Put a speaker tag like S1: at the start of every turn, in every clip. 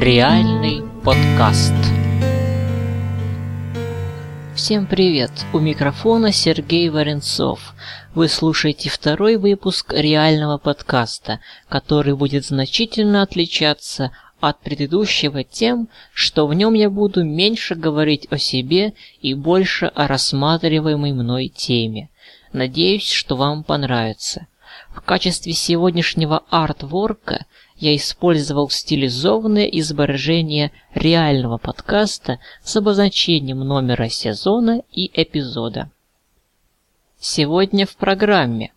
S1: Реальный подкаст. Всем привет! У микрофона Сергей Варенцов. Вы слушаете второй выпуск реального подкаста, который будет значительно отличаться от предыдущего тем, что в нем я буду меньше говорить о себе и больше о рассматриваемой мной теме. Надеюсь, что вам понравится. В качестве сегодняшнего артворка я использовал стилизованное изображение реального подкаста с обозначением номера сезона и эпизода. Сегодня в программе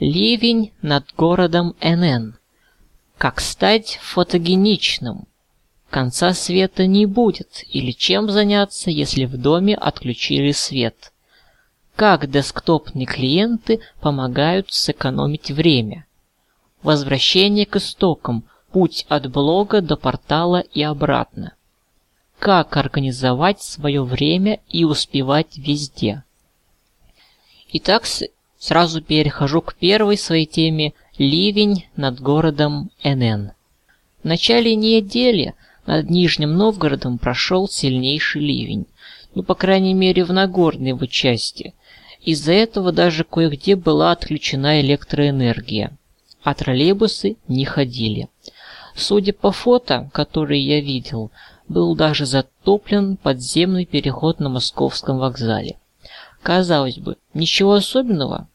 S1: Ливень над городом НН. Как стать фотогеничным? Конца света не будет, или чем заняться, если в доме отключили свет? Как десктопные клиенты помогают сэкономить время? Возвращение к истокам. Путь от блога до портала и обратно. Как организовать свое время и успевать везде. Итак, сразу перехожу к первой своей теме «Ливень над городом НН». В начале недели над Нижним Новгородом прошел сильнейший ливень, ну, по крайней мере, в Нагорной его части. Из-за этого даже кое-где была отключена электроэнергия а троллейбусы не ходили. Судя по фото, которые я видел, был даже затоплен подземный переход на московском вокзале. Казалось бы, ничего особенного.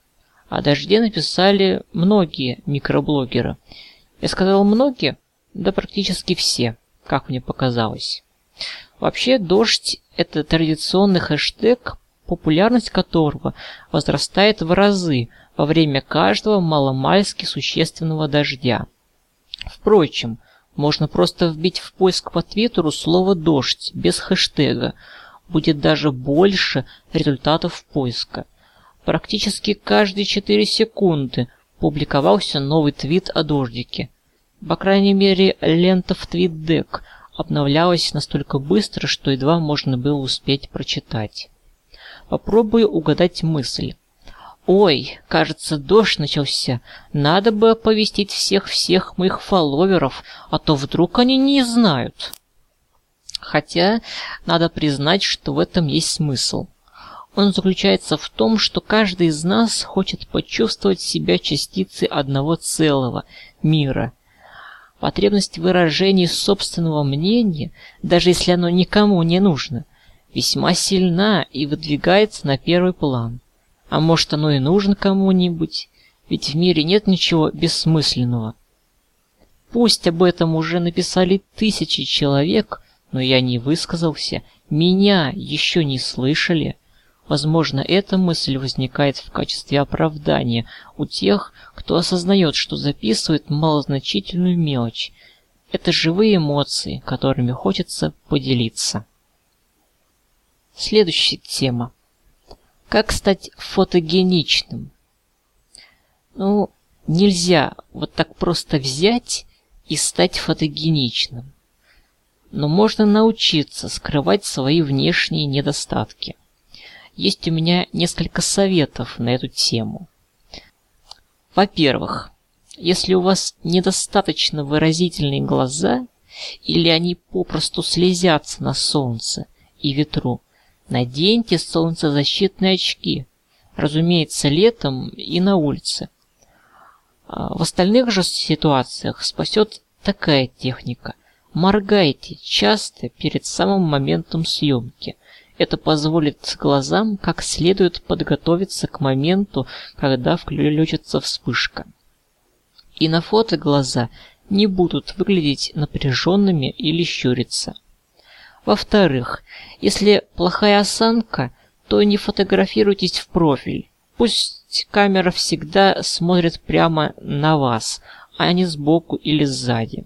S1: О дожде написали многие микроблогеры. Я сказал многие, да практически все, как мне показалось. Вообще, дождь – это традиционный хэштег, популярность которого возрастает в разы – во время каждого маломальски существенного дождя. Впрочем, можно просто вбить в поиск по твиттеру слово «дождь» без хэштега. Будет даже больше результатов поиска. Практически каждые 4 секунды публиковался новый твит о дождике. По крайней мере, лента в твитдек обновлялась настолько быстро, что едва можно было успеть прочитать. Попробую угадать мысль. Ой, кажется, дождь начался. Надо бы оповестить всех-всех моих фолловеров, а то вдруг они не знают. Хотя, надо признать, что в этом есть смысл. Он заключается в том, что каждый из нас хочет почувствовать себя частицей одного целого мира. Потребность выражения собственного мнения, даже если оно никому не нужно, весьма сильна и выдвигается на первый план. А может, оно и нужно кому-нибудь? Ведь в мире нет ничего бессмысленного. Пусть об этом уже написали тысячи человек, но я не высказался, меня еще не слышали. Возможно, эта мысль возникает в качестве оправдания у тех, кто осознает, что записывает малозначительную мелочь. Это живые эмоции, которыми хочется поделиться. Следующая тема. Как стать фотогеничным? Ну, нельзя вот так просто взять и стать фотогеничным. Но можно научиться скрывать свои внешние недостатки. Есть у меня несколько советов на эту тему. Во-первых, если у вас недостаточно выразительные глаза, или они попросту слезятся на солнце и ветру, Наденьте солнцезащитные очки. Разумеется, летом и на улице. А в остальных же ситуациях спасет такая техника. Моргайте часто перед самым моментом съемки. Это позволит глазам как следует подготовиться к моменту, когда включится вспышка. И на фото глаза не будут выглядеть напряженными или щуриться. Во-вторых, если плохая осанка, то не фотографируйтесь в профиль. Пусть камера всегда смотрит прямо на вас, а не сбоку или сзади.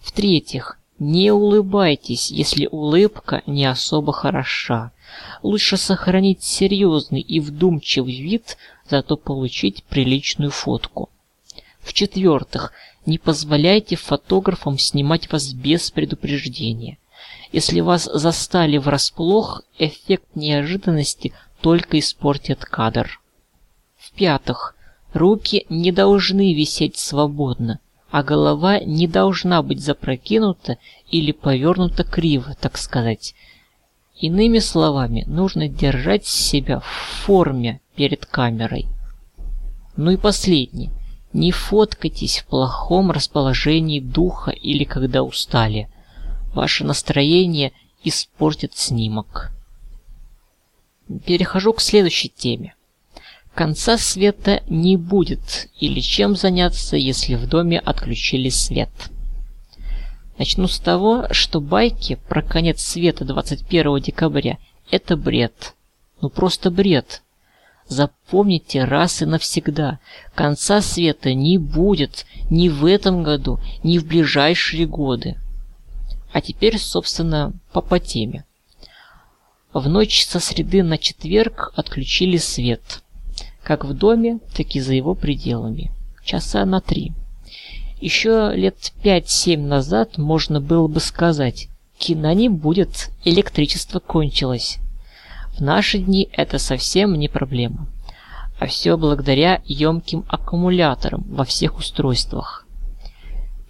S1: В-третьих, не улыбайтесь, если улыбка не особо хороша. Лучше сохранить серьезный и вдумчивый вид, зато получить приличную фотку. В-четвертых, не позволяйте фотографам снимать вас без предупреждения. Если вас застали врасплох, эффект неожиданности только испортит кадр. В-пятых, руки не должны висеть свободно, а голова не должна быть запрокинута или повернута криво, так сказать. Иными словами, нужно держать себя в форме перед камерой. Ну и последнее. Не фоткайтесь в плохом расположении духа или когда устали. Ваше настроение испортит снимок. Перехожу к следующей теме. Конца света не будет, или чем заняться, если в доме отключили свет. Начну с того, что байки про конец света 21 декабря – это бред. Ну просто бред. Запомните раз и навсегда, конца света не будет ни в этом году, ни в ближайшие годы. А теперь, собственно, по по теме. В ночь со среды на четверг отключили свет. Как в доме, так и за его пределами. Часа на три. Еще лет пять-семь назад можно было бы сказать, кино не будет, электричество кончилось. В наши дни это совсем не проблема. А все благодаря емким аккумуляторам во всех устройствах.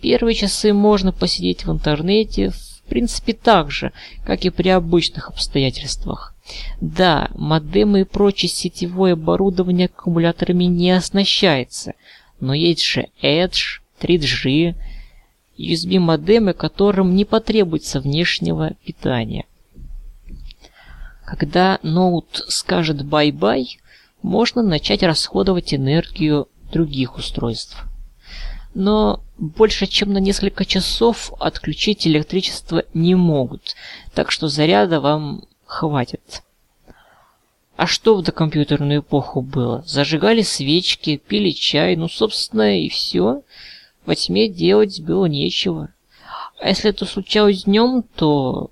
S1: Первые часы можно посидеть в интернете, в принципе так же, как и при обычных обстоятельствах. Да, модемы и прочее сетевое оборудование аккумуляторами не оснащается, но есть же Edge, 3G, USB модемы, которым не потребуется внешнего питания. Когда ноут скажет bye-bye, можно начать расходовать энергию других устройств. Но больше чем на несколько часов отключить электричество не могут, так что заряда вам хватит. А что в докомпьютерную эпоху было? Зажигали свечки, пили чай, ну, собственно, и все. Во тьме делать было нечего. А если это случалось днем, то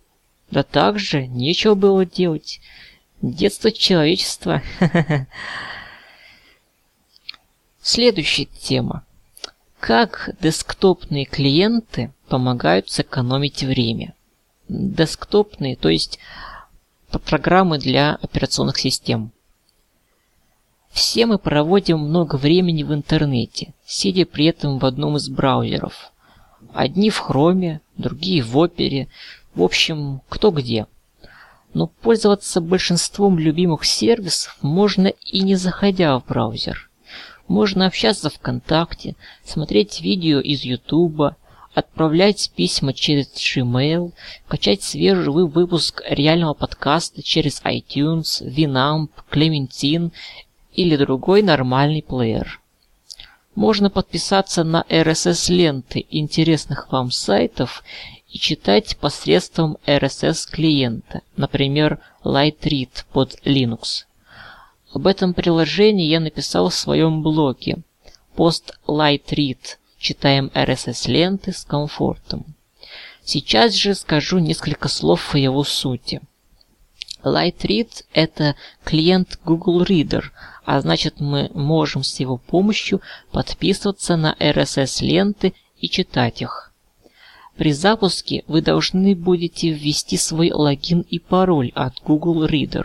S1: да так же, нечего было делать. Детство человечества. Следующая тема. Как десктопные клиенты помогают сэкономить время? Десктопные, то есть программы для операционных систем. Все мы проводим много времени в интернете, сидя при этом в одном из браузеров. Одни в Хроме, другие в Опере, в общем, кто где. Но пользоваться большинством любимых сервисов можно и не заходя в браузер. Можно общаться ВКонтакте, смотреть видео из Ютуба, отправлять письма через Gmail, качать свежий выпуск реального подкаста через iTunes, Winamp, Clementine или другой нормальный плеер. Можно подписаться на RSS-ленты интересных вам сайтов и читать посредством RSS-клиента, например, Lightread под Linux. Об этом приложении я написал в своем блоге пост Lightread читаем RSS-ленты с комфортом. Сейчас же скажу несколько слов о его сути. Lightread – это клиент Google Reader, а значит мы можем с его помощью подписываться на RSS-ленты и читать их. При запуске вы должны будете ввести свой логин и пароль от Google Reader.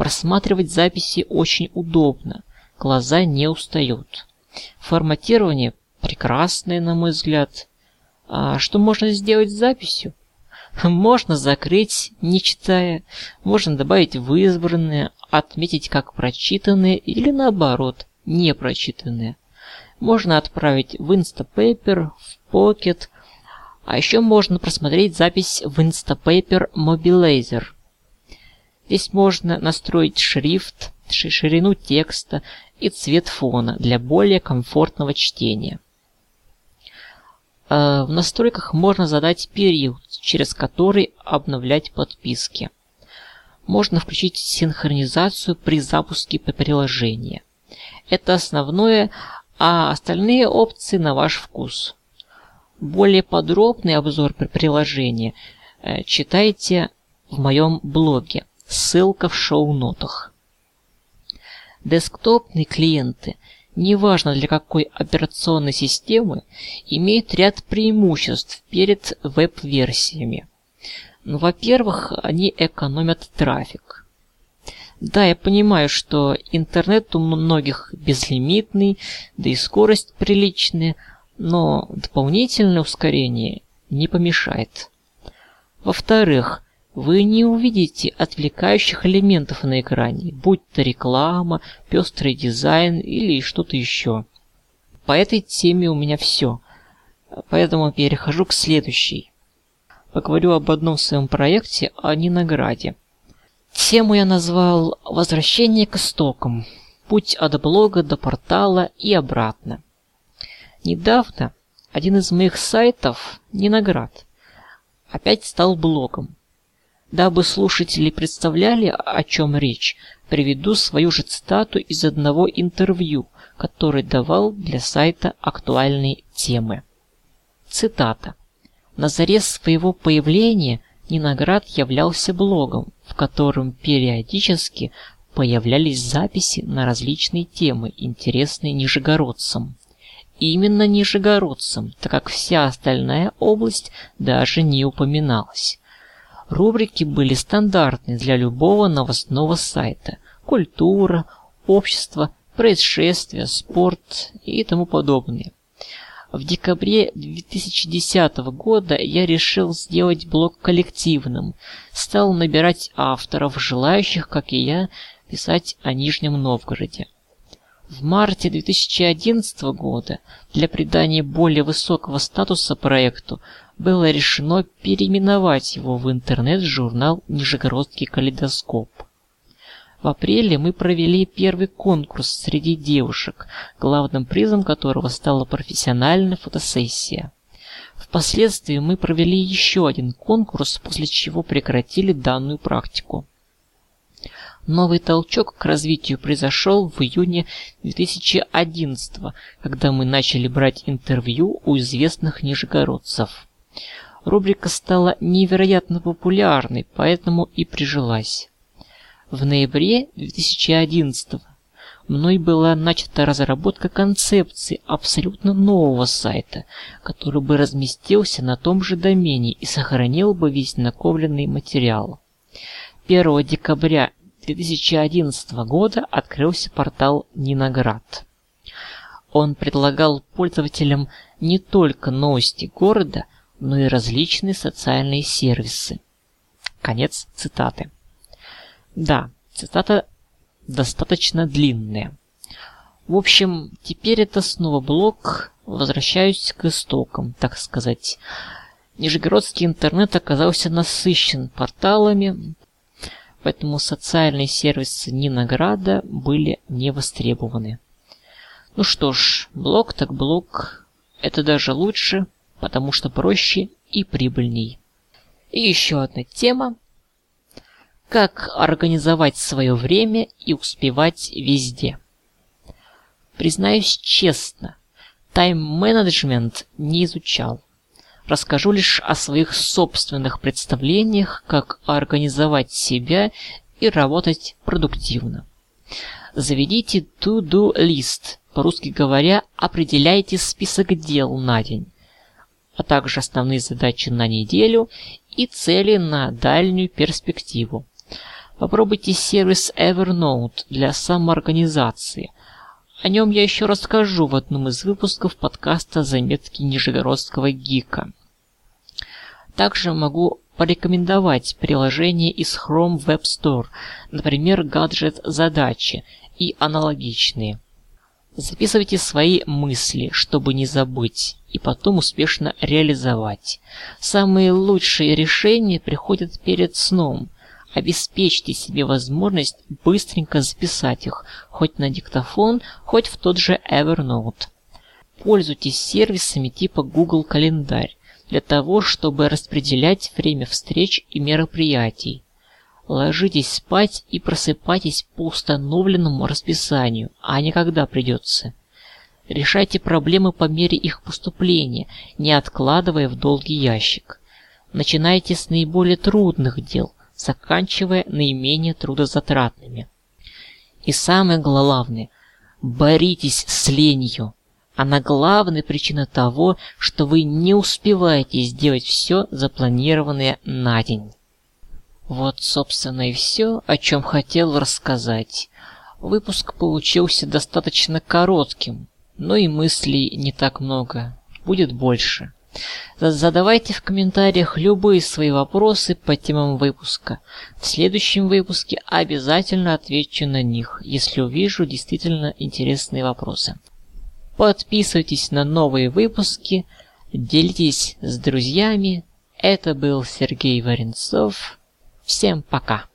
S1: Просматривать записи очень удобно, глаза не устают. Форматирование прекрасное, на мой взгляд. А что можно сделать с записью? Можно закрыть, не читая, можно добавить в избранные, отметить как прочитанные или наоборот, не прочитанные. Можно отправить в Instapaper, в Pocket, а еще можно просмотреть запись в Instapaper Mobilizer. Здесь можно настроить шрифт, ширину текста и цвет фона для более комфортного чтения. Э, в настройках можно задать период, через который обновлять подписки. Можно включить синхронизацию при запуске приложения. Это основное, а остальные опции на ваш вкус. Более подробный обзор приложения э, читайте в моем блоге. Ссылка в шоу-нотах. Десктопные клиенты, неважно для какой операционной системы, имеют ряд преимуществ перед веб-версиями. Ну, во-первых, они экономят трафик. Да, я понимаю, что интернет у многих безлимитный, да и скорость приличная, но дополнительное ускорение не помешает. Во-вторых, вы не увидите отвлекающих элементов на экране, будь то реклама, пестрый дизайн или что-то еще. По этой теме у меня все. Поэтому перехожу к следующей. Поговорю об одном своем проекте о Нинограде. Тему я назвал «Возвращение к истокам. Путь от блога до портала и обратно». Недавно один из моих сайтов, Ниноград, опять стал блогом. Дабы слушатели представляли, о чем речь, приведу свою же цитату из одного интервью, который давал для сайта актуальной темы. Цитата. «На заре своего появления Ниноград являлся блогом, в котором периодически появлялись записи на различные темы, интересные нижегородцам. Именно нижегородцам, так как вся остальная область даже не упоминалась. Рубрики были стандартны для любого новостного сайта. Культура, общество, происшествия, спорт и тому подобное. В декабре 2010 года я решил сделать блог коллективным. Стал набирать авторов, желающих, как и я, писать о Нижнем Новгороде. В марте 2011 года для придания более высокого статуса проекту было решено переименовать его в интернет-журнал «Нижегородский калейдоскоп». В апреле мы провели первый конкурс среди девушек, главным призом которого стала профессиональная фотосессия. Впоследствии мы провели еще один конкурс, после чего прекратили данную практику. Новый толчок к развитию произошел в июне 2011, когда мы начали брать интервью у известных нижегородцев. Рубрика стала невероятно популярной, поэтому и прижилась. В ноябре 2011 мной была начата разработка концепции абсолютно нового сайта, который бы разместился на том же домене и сохранил бы весь накопленный материал. 1 декабря 2011 года открылся портал Ниноград. Он предлагал пользователям не только новости города, но и различные социальные сервисы. Конец цитаты. Да, цитата достаточно длинная. В общем, теперь это снова блог, возвращаюсь к истокам, так сказать. Нижегородский интернет оказался насыщен порталами, поэтому социальные сервисы Нинограда были не востребованы. Ну что ж, блог так блог, это даже лучше, потому что проще и прибыльней. И еще одна тема. Как организовать свое время и успевать везде. Признаюсь честно, тайм-менеджмент не изучал. Расскажу лишь о своих собственных представлениях, как организовать себя и работать продуктивно. Заведите to-do list, по-русски говоря, определяйте список дел на день а также основные задачи на неделю и цели на дальнюю перспективу. Попробуйте сервис Evernote для самоорганизации. О нем я еще расскажу в одном из выпусков подкаста «Заметки Нижегородского гика». Также могу порекомендовать приложение из Chrome Web Store, например, гаджет задачи и аналогичные – Записывайте свои мысли, чтобы не забыть, и потом успешно реализовать. Самые лучшие решения приходят перед сном. Обеспечьте себе возможность быстренько записать их, хоть на диктофон, хоть в тот же Evernote. Пользуйтесь сервисами типа Google Календарь для того, чтобы распределять время встреч и мероприятий. Ложитесь спать и просыпайтесь по установленному расписанию, а не когда придется. Решайте проблемы по мере их поступления, не откладывая в долгий ящик. Начинайте с наиболее трудных дел, заканчивая наименее трудозатратными. И самое главное, боритесь с ленью. Она главная причина того, что вы не успеваете сделать все запланированное на день. Вот, собственно, и все, о чем хотел рассказать. Выпуск получился достаточно коротким, но и мыслей не так много. Будет больше. Задавайте в комментариях любые свои вопросы по темам выпуска. В следующем выпуске обязательно отвечу на них, если увижу действительно интересные вопросы. Подписывайтесь на новые выпуски, делитесь с друзьями. Это был Сергей Варенцов. Всем пока!